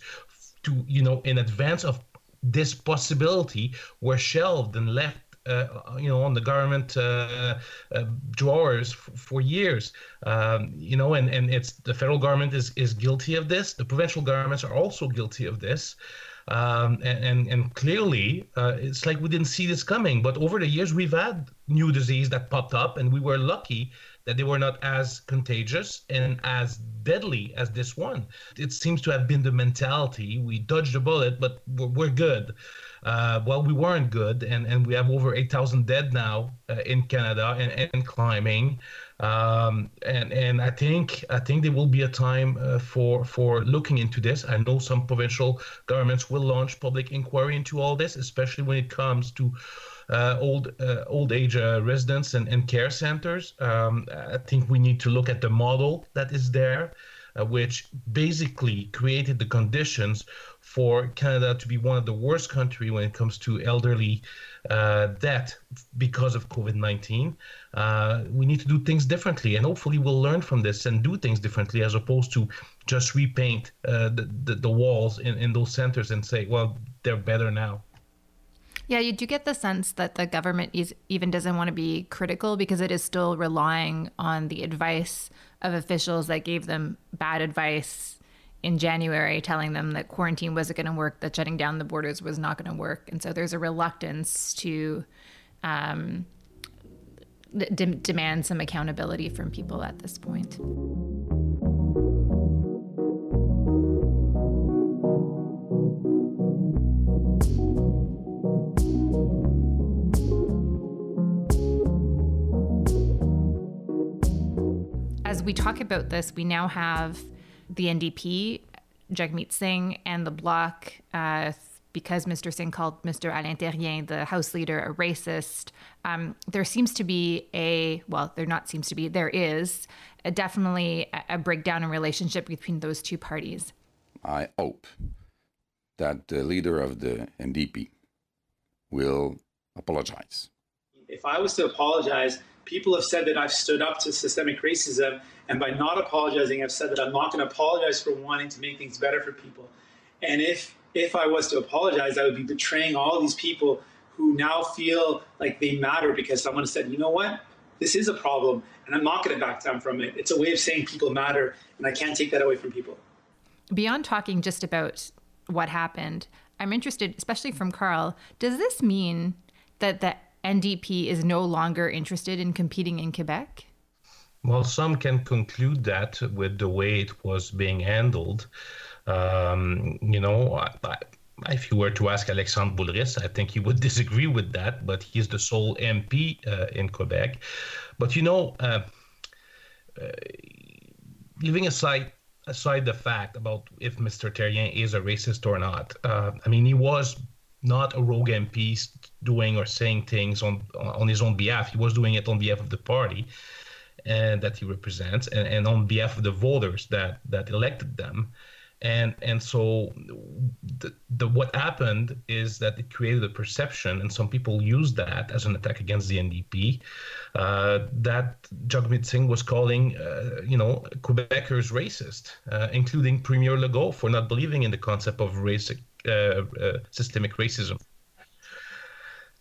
to you know in advance of this possibility were shelved and left uh, you know, on the government uh, uh, drawers f- for years. Um, you know, and, and it's the federal government is, is guilty of this. The provincial governments are also guilty of this. Um, and, and, and clearly, uh, it's like we didn't see this coming. But over the years, we've had new disease that popped up, and we were lucky that they were not as contagious and as deadly as this one. It seems to have been the mentality. We dodged a bullet, but we're, we're good. Uh, well, we weren't good, and, and we have over 8,000 dead now uh, in Canada and, and climbing. Um, and and I think I think there will be a time uh, for for looking into this. I know some provincial governments will launch public inquiry into all this, especially when it comes to old uh, old age uh, residents and, and care centers. Um, I think we need to look at the model that is there, uh, which basically created the conditions for Canada to be one of the worst country when it comes to elderly uh, death because of COVID nineteen. Uh, we need to do things differently, and hopefully we'll learn from this and do things differently as opposed to just repaint the, the, the walls in, in those centers and say, well, they're better now. Yeah, you do get the sense that the government is, even doesn't want to be critical because it is still relying on the advice of officials that gave them bad advice in January, telling them that quarantine wasn't going to work, that shutting down the borders was not going to work. And so there's a reluctance to um, d- demand some accountability from people at this point. We talk about this, we now have the NDP, Jagmeet Singh, and the Bloc, uh, because Mr. Singh called Mr. Alain Therrien, the House leader, a racist. Um, there seems to be a, well, there not seems to be, there is a, definitely a, a breakdown in relationship between those two parties. I hope that the leader of the NDP will apologize. If I was to apologize, people have said that I've stood up to systemic racism, and by not apologizing, I've said that I'm not going to apologize for wanting to make things better for people. And if if I was to apologize, I would be betraying all these people who now feel like they matter because someone said, you know what, this is a problem, and I'm not going to back down from it. It's a way of saying people matter, and I can't take that away from people. Beyond talking just about what happened, I'm interested, especially from Karl, does this mean that the NDP is no longer interested in competing in Quebec? Well, some can conclude that with the way it was being handled. Um, you know, I, I, if you were to ask Alexandre Boulerice, I think he would disagree with that, but he's the sole MP uh, in Quebec. But you know, uh, uh, leaving aside aside the fact about if Mr. Therrien is a racist or not, uh, I mean, he was not a rogue MP doing or saying things on on his own behalf. He was doing it on behalf of the party and that he represents, and, and on behalf of the voters that that elected them and and so the, the what happened is that it created a perception and some people used that as an attack against the NDP uh, that Jagmeet Singh was calling uh, you know Quebecers racist uh, including Premier Legault for not believing in the concept of race uh, uh, systemic racism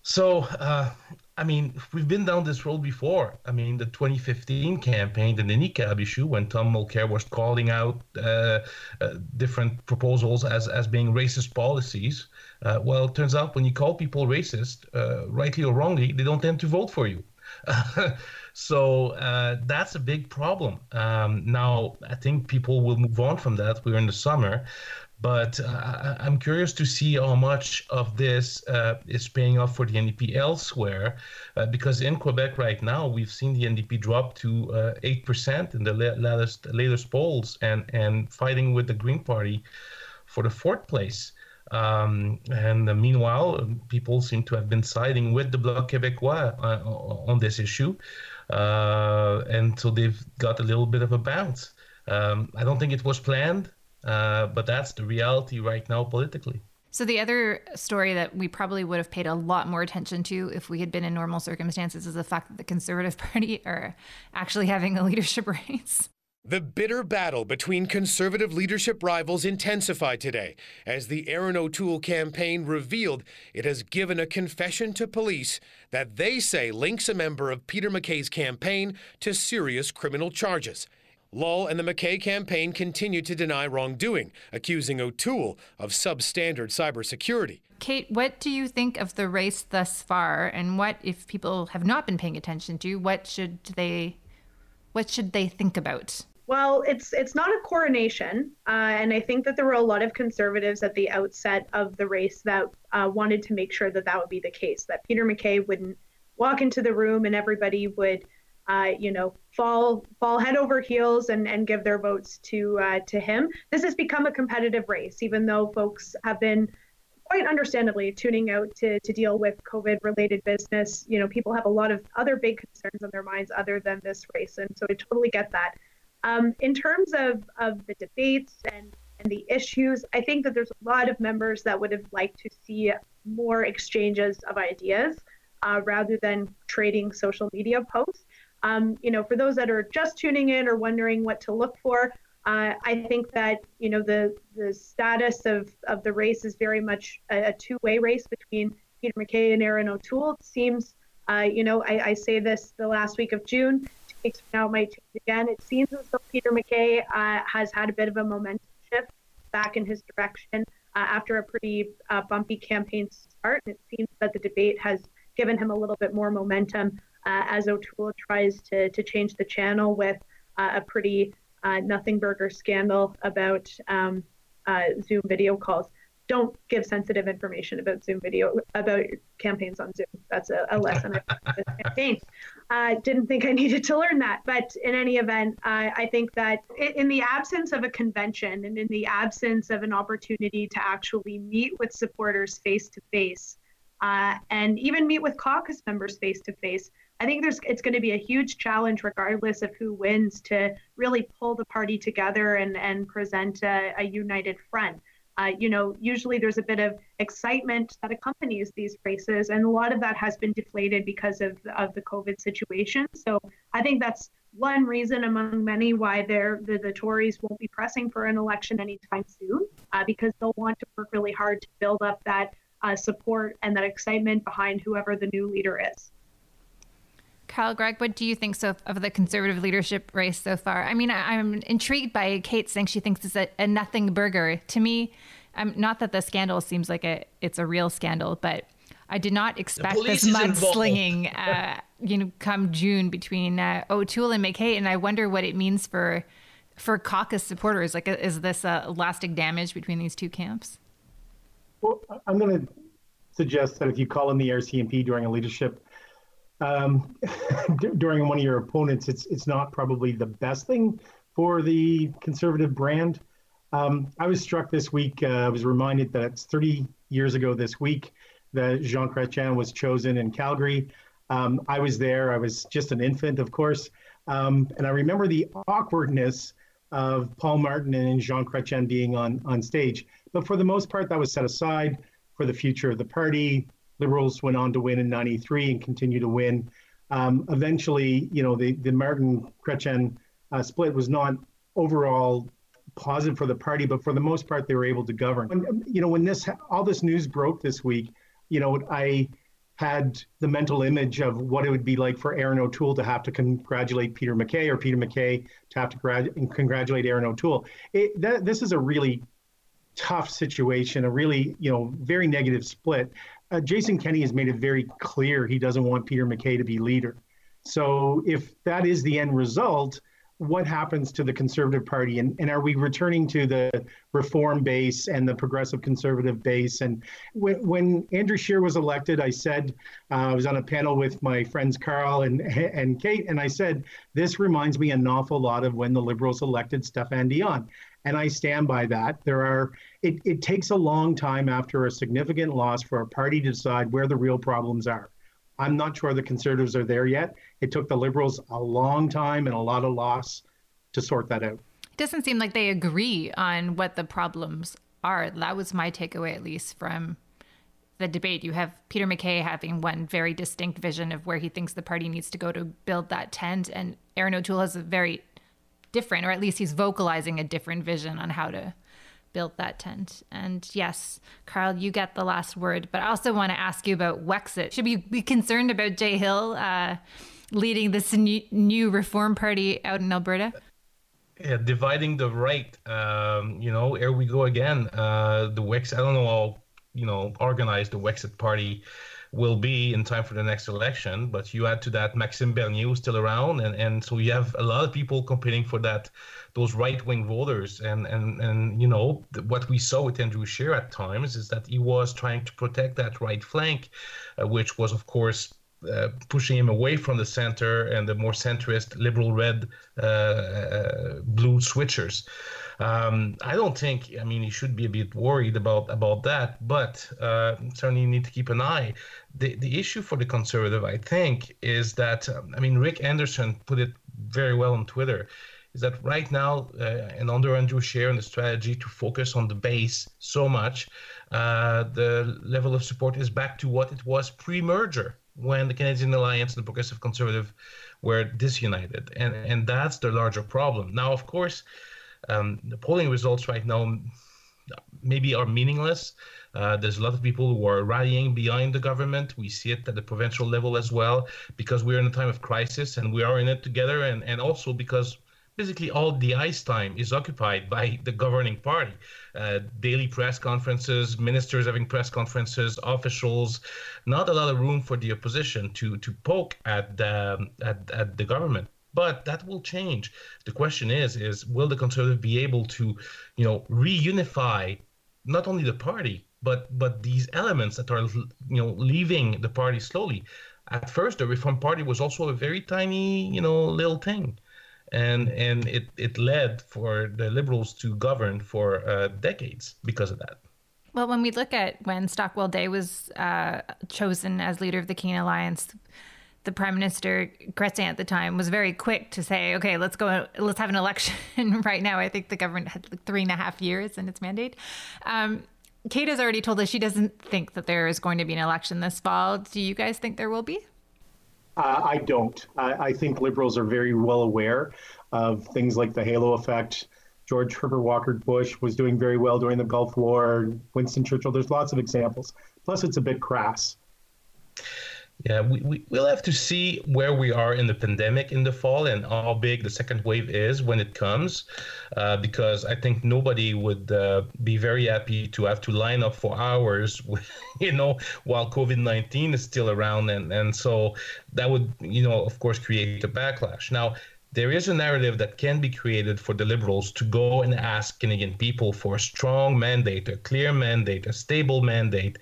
so uh, I mean, we've been down this road before. I mean, the 2015 campaign, the niqab issue, when Tom Mulcair was calling out uh, uh, different proposals as, as being racist policies. Uh, well, it turns out when you call people racist, uh, rightly or wrongly, they don't tend to vote for you. so uh, that's a big problem. Um, now, I think people will move on from that. We're in the summer. But uh, I'm curious to see how much of this uh, is paying off for the NDP elsewhere, uh, because in Quebec right now we've seen the NDP drop to uh, eight percent in the latest latest polls, and and fighting with the Green Party for the fourth place. Um, and uh, meanwhile, people seem to have been siding with the Bloc Québécois uh, on this issue, and so they've got a little bit of a bounce. Um, I don't think it was planned. Uh, but that's the reality right now politically. So, the other story that we probably would have paid a lot more attention to if we had been in normal circumstances is the fact that the Conservative Party are actually having a leadership race. The bitter battle between conservative leadership rivals intensified today as the Erin O'Toole campaign revealed it has given a confession to police that they say links a member of Peter MacKay's campaign to serious criminal charges. Lull and the MacKay campaign continue to deny wrongdoing, accusing O'Toole of substandard cybersecurity. Kate, what do you think of the race thus far, and what, if people have not been paying attention to, what should they, what should they think about? Well, it's it's not a coronation, uh, and I think that there were a lot of conservatives at the outset of the race that uh, wanted to make sure that that would be the case, that Peter MacKay wouldn't walk into the room and everybody would uh, you know, fall fall head over heels and, and give their votes to uh, to him. This has become a competitive race, even though folks have been quite understandably tuning out to, to deal with COVID related business. You know, people have a lot of other big concerns on their minds other than this race, and so I totally get that. Um, in terms of, of the debates and, and the issues, I think that there's a lot of members that would have liked to see more exchanges of ideas uh, rather than trading social media posts. Um, you know, for those that are just tuning in or wondering what to look for, uh, I think that you know the the status of of the race is very much a, a two-way race between Peter MacKay and Erin O'Toole. It seems, uh, you know, I, I, say this the last week of June. Two now, it might change again. It seems as though Peter MacKay uh, has had a bit of a momentum shift back in his direction uh, after a pretty uh, bumpy campaign start. And it seems that the debate has given him a little bit more momentum as O'Toole tries to, to change the channel with uh, a pretty uh, nothing burger scandal about um, uh, Zoom video calls. Don't give sensitive information about Zoom video about campaigns on Zoom. That's a, a lesson I this campaign. I didn't think I needed to learn that, but in any event, I think that in the absence of a convention and in the absence of an opportunity to actually meet with supporters face to face, and even meet with caucus members face to face, I think there's it's going to be a huge challenge, regardless of who wins, to really pull the party together and and present a, a united front. Uh, you know, usually there's a bit of excitement that accompanies these races, and a lot of that has been deflated because of of the COVID situation. So I think that's one reason among many why the, the Tories won't be pressing for an election anytime soon, uh, because they'll want to work really hard to build up that uh, support and that excitement behind whoever the new leader is. Karl Greg, what do you think so of the conservative leadership race so far? I mean, I, am intrigued by Kate saying she thinks it's a, a nothing burger. To me, I'm not that the scandal seems like a it's a real scandal, but I did not expect this mudslinging, uh, you know, come June between uh, O'Toole and MacKay, and I wonder what it means for for caucus supporters. Like, is this a lasting damage between these two camps? Well, I'm going to suggest that if you call in the RCMP during a leadership um, during one of your opponents, it's it's not probably the best thing for the conservative brand. Um, I was struck this week. Uh, I was reminded that it's 30 years ago this week that Jean Chrétien was chosen in Calgary. Um, I was there. I was just an infant, of course, um, and I remember the awkwardness of Paul Martin and Jean Chrétien being on on stage. But for the most part, that was set aside for the future of the party. Liberals went on to win in '93 and continue to win. Um, eventually, you know, the the Martin Chrétien uh, split was not overall positive for the party, but for the most part, they were able to govern. And, you know, when this all this news broke this week, you know, I had the mental image of what it would be like for Erin O'Toole to have to congratulate Peter MacKay or Peter MacKay to have to grad- congratulate Erin O'Toole. It, that, this is a really tough situation, a really, you know, very negative split. Uh, Jason Kenney has made it very clear he doesn't want Peter MacKay to be leader. So if that is the end result, what happens to the Conservative Party, and, and are we returning to the reform base and the progressive conservative base? And when, when Andrew Scheer was elected, I said uh, I was on a panel with my friends Karl and and Kate, and I said this reminds me an awful lot of when the Liberals elected Stéphane Dion, and I stand by that. There are it, it takes a long time after a significant loss for a party to decide where the real problems are. I'm not sure the Conservatives are there yet. It took the Liberals a long time and a lot of loss to sort that out. It doesn't seem like they agree on what the problems are. That was my takeaway, at least from the debate. You have Peter MacKay having one very distinct vision of where he thinks the party needs to go to build that tent, and Erin O'Toole has a very different, or at least he's vocalizing a different vision on how to build that tent. And yes, Karl, you get the last word. But I also want to ask you about Wexit. Should we be concerned about Jay Hill uh, leading this new, reform party out in Alberta? Yeah, dividing the right. Um, you know, here we go again. Uh, the Wex. I don't know how you know organized the Wexit party will be in time for the next election. But you add to that Maxime Bernier who's still around, and, and so you have a lot of people competing for that those right wing voters. And and and you know what we saw with Andrew Scheer at times is that he was trying to protect that right flank, uh, which was of course uh, pushing him away from the center and the more centrist liberal red uh, uh, blue switchers. Um, I don't think. I mean, you should be a bit worried about about that, but uh, certainly you need to keep an eye. The the issue for the conservative, I think, is that um, I mean, Rick Anderson put it very well on Twitter. Is that right now, uh, and under Andrew Scheer and the strategy to focus on the base so much, uh, the level of support is back to what it was pre-merger when the Canadian Alliance and the Progressive Conservative were disunited, and and that's the larger problem. Now, of course, um, the polling results right now maybe are meaningless. Uh, there's a lot of people who are rallying behind the government. We see it at the provincial level as well, because we're in a time of crisis and we are in it together, and, and also because basically all the ice time is occupied by the governing party. Uh, daily press conferences, ministers having press conferences, officials, not a lot of room for the opposition to to poke at the, at, at the government but that will change. The question is, is will the conservative be able to, you know, reunify not only the party, but but these elements that are, you know, leaving the party slowly. At first, the Reform Party was also a very tiny, you know, little thing, and and it it led for the Liberals to govern for uh, decades because of that. Well, when we look at when Stockwell Day was uh, chosen as leader of the Canadian Alliance, the prime minister Chrétien at the time was very quick to say, "Okay, let's go. Let's have an election right now." I think the government had like three and a half years in its mandate. Um, Kate has already told us she doesn't think that there is going to be an election this fall. Do you guys think there will be? Uh, I don't. I, I, think liberals are very well aware of things like the halo effect. George Herbert Walker Bush was doing very well during the Gulf War. Winston Churchill. There's lots of examples. Plus, it's a bit crass. Yeah, we, we, we'll have to see where we are in the pandemic in the fall and how big the second wave is when it comes, uh, because I think nobody would uh, be very happy to have to line up for hours, you know, while COVID 19 is still around. And, and so that would, you know, of course, create a backlash. Now, there is a narrative that can be created for the Liberals to go and ask Canadian people for a strong mandate, a clear mandate, a stable mandate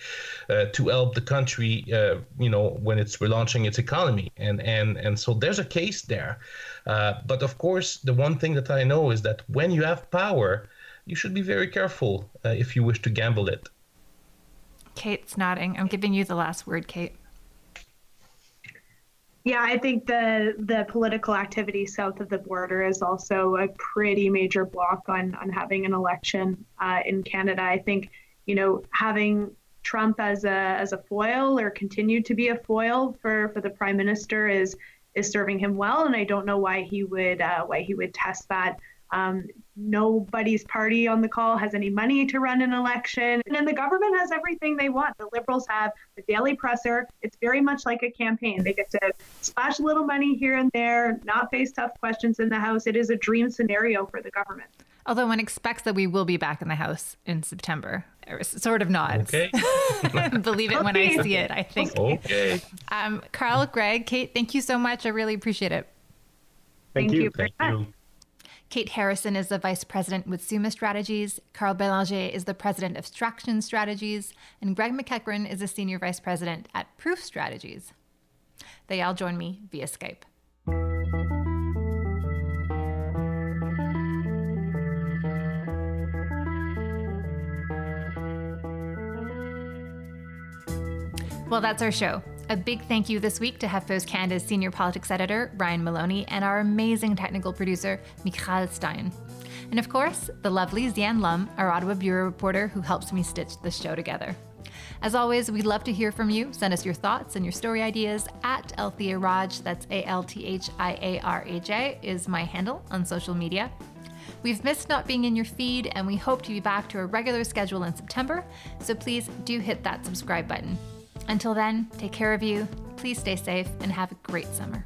uh, to help the country, uh, you know, when it's relaunching its economy. And, and, and so there's a case there. Uh, but of course, the one thing that I know is that when you have power, you should be very careful uh, if you wish to gamble it. Kate's nodding. I'm giving you the last word, Kate. Yeah, I think the the political activity south of the border is also a pretty major block on on having an election uh, in Canada. I think you know having Trump as a as a foil or continue to be a foil for for the prime minister is is serving him well, and I don't know why he would uh, why he would test that um, nobody's party on the call has any money to run an election. And the government has everything they want. The Liberals have the daily presser. It's very much like a campaign. They get to splash a little money here and there, not face tough questions in the House. It is a dream scenario for the government. Although one expects that we will be back in the House in September. Sort of nods. Okay. Believe it when I see it, I think. Okay. Um, Karl, Greg, Kate, thank you so much. I really appreciate it. Thank, thank you. you. Thank you. Kate Harrison is the vice president with Summa Strategies. Karl Belanger is the president of Traction Strategies. And Greg MacEachern is a senior vice president at Proof Strategies. They all join me via Skype. Well, that's our show. A big thank you this week to HuffPost Canada's senior politics editor, Ryan Maloney, and our amazing technical producer, Michal Stein. And of course, the lovely Zi-Ann Lum, our Ottawa Bureau reporter who helps me stitch this show together. As always, we'd love to hear from you. Send us your thoughts and your story ideas at Althia Raj, that's A L T H I A R A J, is my handle on social media. We've missed not being in your feed, and we hope to be back to a regular schedule in September, so please do hit that subscribe button. Until then, take care of you, please stay safe, and have a great summer.